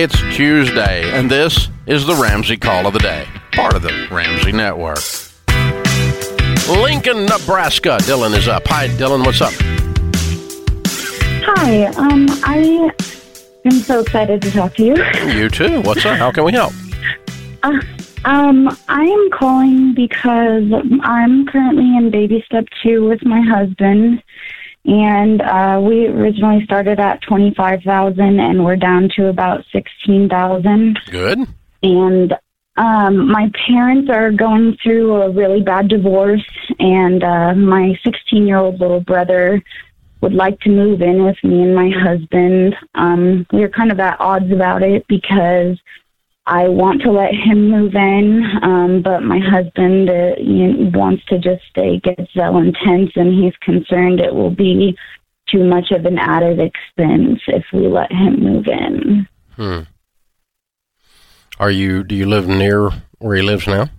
It's Tuesday, and this is the Ramsey Call of the Day, part of the Ramsey Network. Lincoln, Nebraska. Dylan is up. Hi, Dylan. What's up? Hi. Um, I am so excited to talk to you. You too. What's up? How can we help? Uh, um, I am calling because I'm currently in baby step two with my husband, and uh, we originally started at twenty five thousand, and we're down to about sixteen thousand. Good. And um, my parents are going through a really bad divorce, and uh, my sixteen year old little brother would like to move in with me and my husband. Um, we're kind of at odds about it because I want to let him move in, um, but my husband uh, you know, wants to just stay, gets so intense, and he's concerned it will be too much of an added expense if we let him move in. Hmm. Are you? Do you live near where he lives now?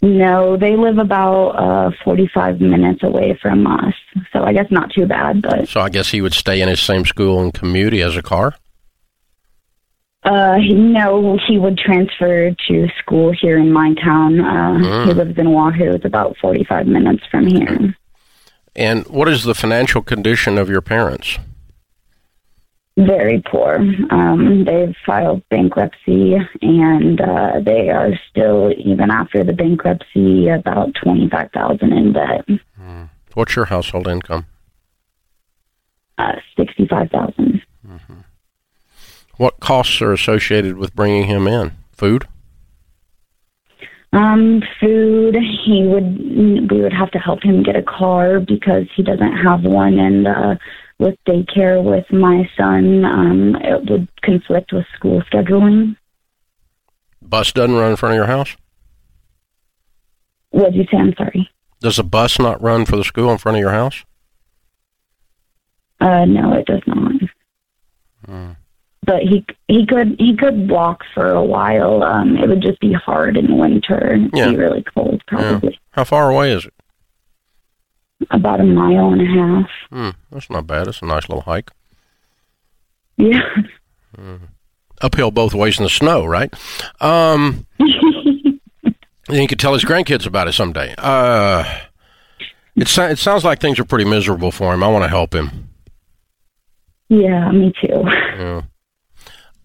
No, they live about uh, 45 minutes away from us, so I guess not too bad. But So I guess he would stay in his same school and commute. He has a car. Uh, no, he would transfer to school here in my town. Uh, Mm. He lives in Wahoo. It's about 45 minutes from here. And what is the financial condition of your parents? Very poor. Um, they've filed bankruptcy, and uh, they are still, even after the bankruptcy, about 25000 in debt. What's your household income? Uh, 65000 What costs are associated with bringing him in? Food. Um, food. He would. We would have to help him get a car because he doesn't have one, and uh, with daycare with my son, um, it would conflict with school scheduling. Bus doesn't run in front of your house. What did you say? I'm sorry. Does a bus not run for the school in front of your house? Uh, no, it does not. Hmm. But he he could he could walk for a while. Um, it would just be hard in winter. It'd Yeah. be really cold, probably How far away is it? about a mile and a half. Hmm, that's not bad. It's a nice little hike. Yeah. Uphill both ways in the snow, right? Um, then you could tell his grandkids about it someday. Uh, it, so- it sounds like things are pretty miserable for him. I want to help him. yeah, me too. Yeah.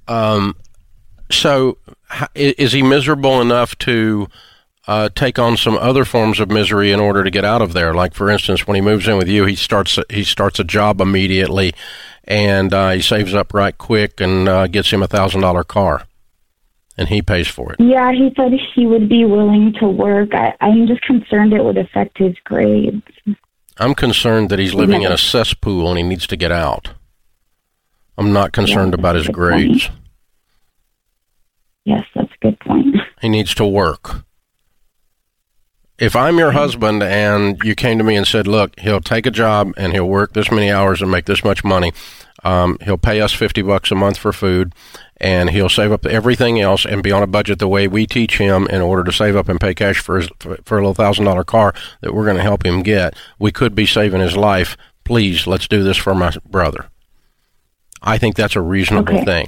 Um, so is he miserable enough to uh, take on some other forms of misery in order to get out of there? Like, for instance, when he moves in with you, he starts he starts a job immediately, and uh, he saves up right quick and uh, gets him a thousand dollar car, and he pays for it. Yeah, he said he would be willing to work. I, I'm just concerned it would affect his grades. I'm concerned that he's living in a cesspool and he needs to get out. I'm not concerned Yeah, about his a good point. grades. Yes, that's a good point. He needs to work. If I'm your husband and you came to me and said, "Look, he'll take a job and he'll work this many hours and make this much money. Um, he'll pay us fifty bucks a month for food, and he'll save up everything else and be on a budget the way we teach him in order to save up and pay cash for his for, for a little thousand dollar car that we're going to help him get. We could be saving his life. Please, let's do this for my brother." I think that's a reasonable Okay. thing.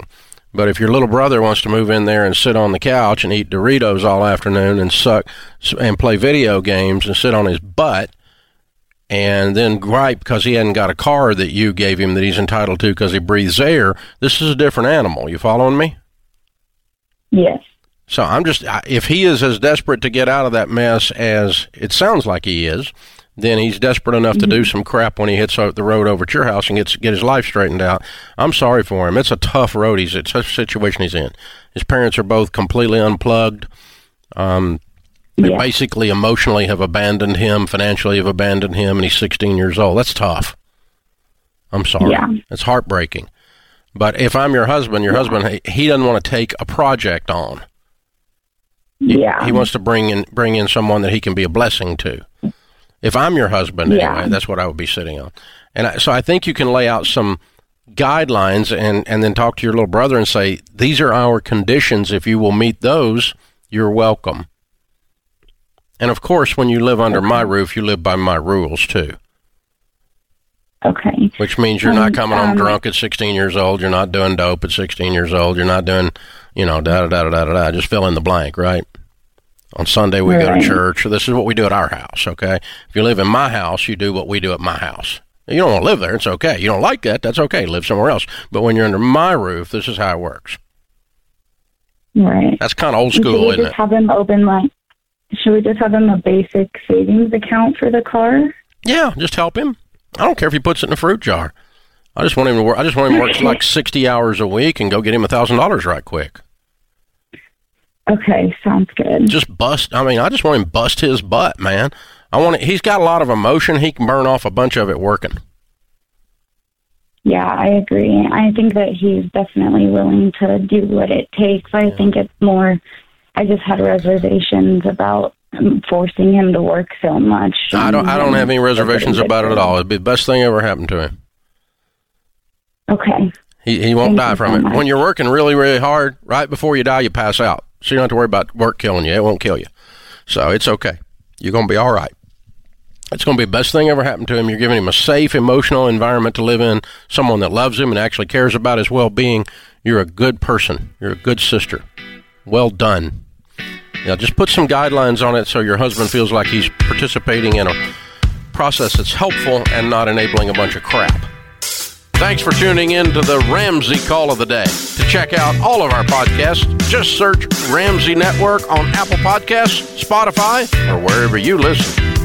But if your little brother wants to move in there and sit on the couch and eat Doritos all afternoon and suck and play video games and sit on his butt and then gripe because he hadn't got a car that you gave him that he's entitled to because he breathes air, this is a different animal. You following me? Yes. So I'm just, if he is as desperate to get out of that mess as it sounds like he is, then he's desperate enough to do some crap when he hits the road over at your house and gets get his life straightened out. I'm sorry for him. It's a tough road. He's it's a situation he's in. His parents are both completely unplugged. Um, they Yeah. basically emotionally have abandoned him, financially have abandoned him, and he's 16 years old. That's tough. I'm sorry. Yeah. It's heartbreaking. But if I'm your husband, your husband he- he doesn't want to take a project on. He, Yeah. he wants to bring in bring in someone that he can be a blessing to. If I'm your husband, Yeah. anyway, that's what I would be sitting on. And I, so I think you can lay out some guidelines and and then talk to your little brother and say these are our conditions. If you will meet those, you're welcome. And of course, when you live under my roof, you live by my rules too. Okay. Which means you're not And, coming home um, drunk at 16 years old. You're not doing dope at 16 years old. You're not doing, you know, da da da da da da. da. Just fill in the blank, right? On Sunday we go to church. This is what we do at our house. Okay. If you live in my house, you do what we do at my house. You don't want to live there. It's okay. You don't like that. That's okay. Live somewhere else. But when you're under my roof, this is how it works. Right. That's kind of old school, we isn't just it? have him open like? Should we just have him a basic savings account for the car? Yeah, just help him. I don't care if he puts it in a fruit jar. I just want him to work. I just want him to work like 60 hours a week and go get him a thousand dollars right quick. Okay, sounds good. just bust. I mean, I just want him to bust his butt, man. I want. It, he's got a lot of emotion. He can burn off a bunch of it working. Yeah, I agree. I think that he's definitely willing to do what it takes. I think it's more. I just had reservations about forcing him to work so much. I don't. I don't have any reservations about it at all. It'd be the best thing ever happened to him. Okay. He he won't Thank die from so it. much. When you're working really really hard, right before you die, you pass out. So you don't have to worry about work killing you. It won't kill you. So it's okay. You're gonna be all right. It's going to be the best thing ever happened to him. You're giving him a safe, emotional environment to live in, someone that loves him and actually cares about his well being. You're a good person. You're a good sister. Well done. Yeah, just put some guidelines on it so your husband feels like he's participating in a process that's helpful and not enabling a bunch of crap. Thanks for tuning in to the Ramsey Call of the Day. Check out all of our podcasts, just search Ramsey Network on Apple Podcasts, Spotify, or wherever you listen.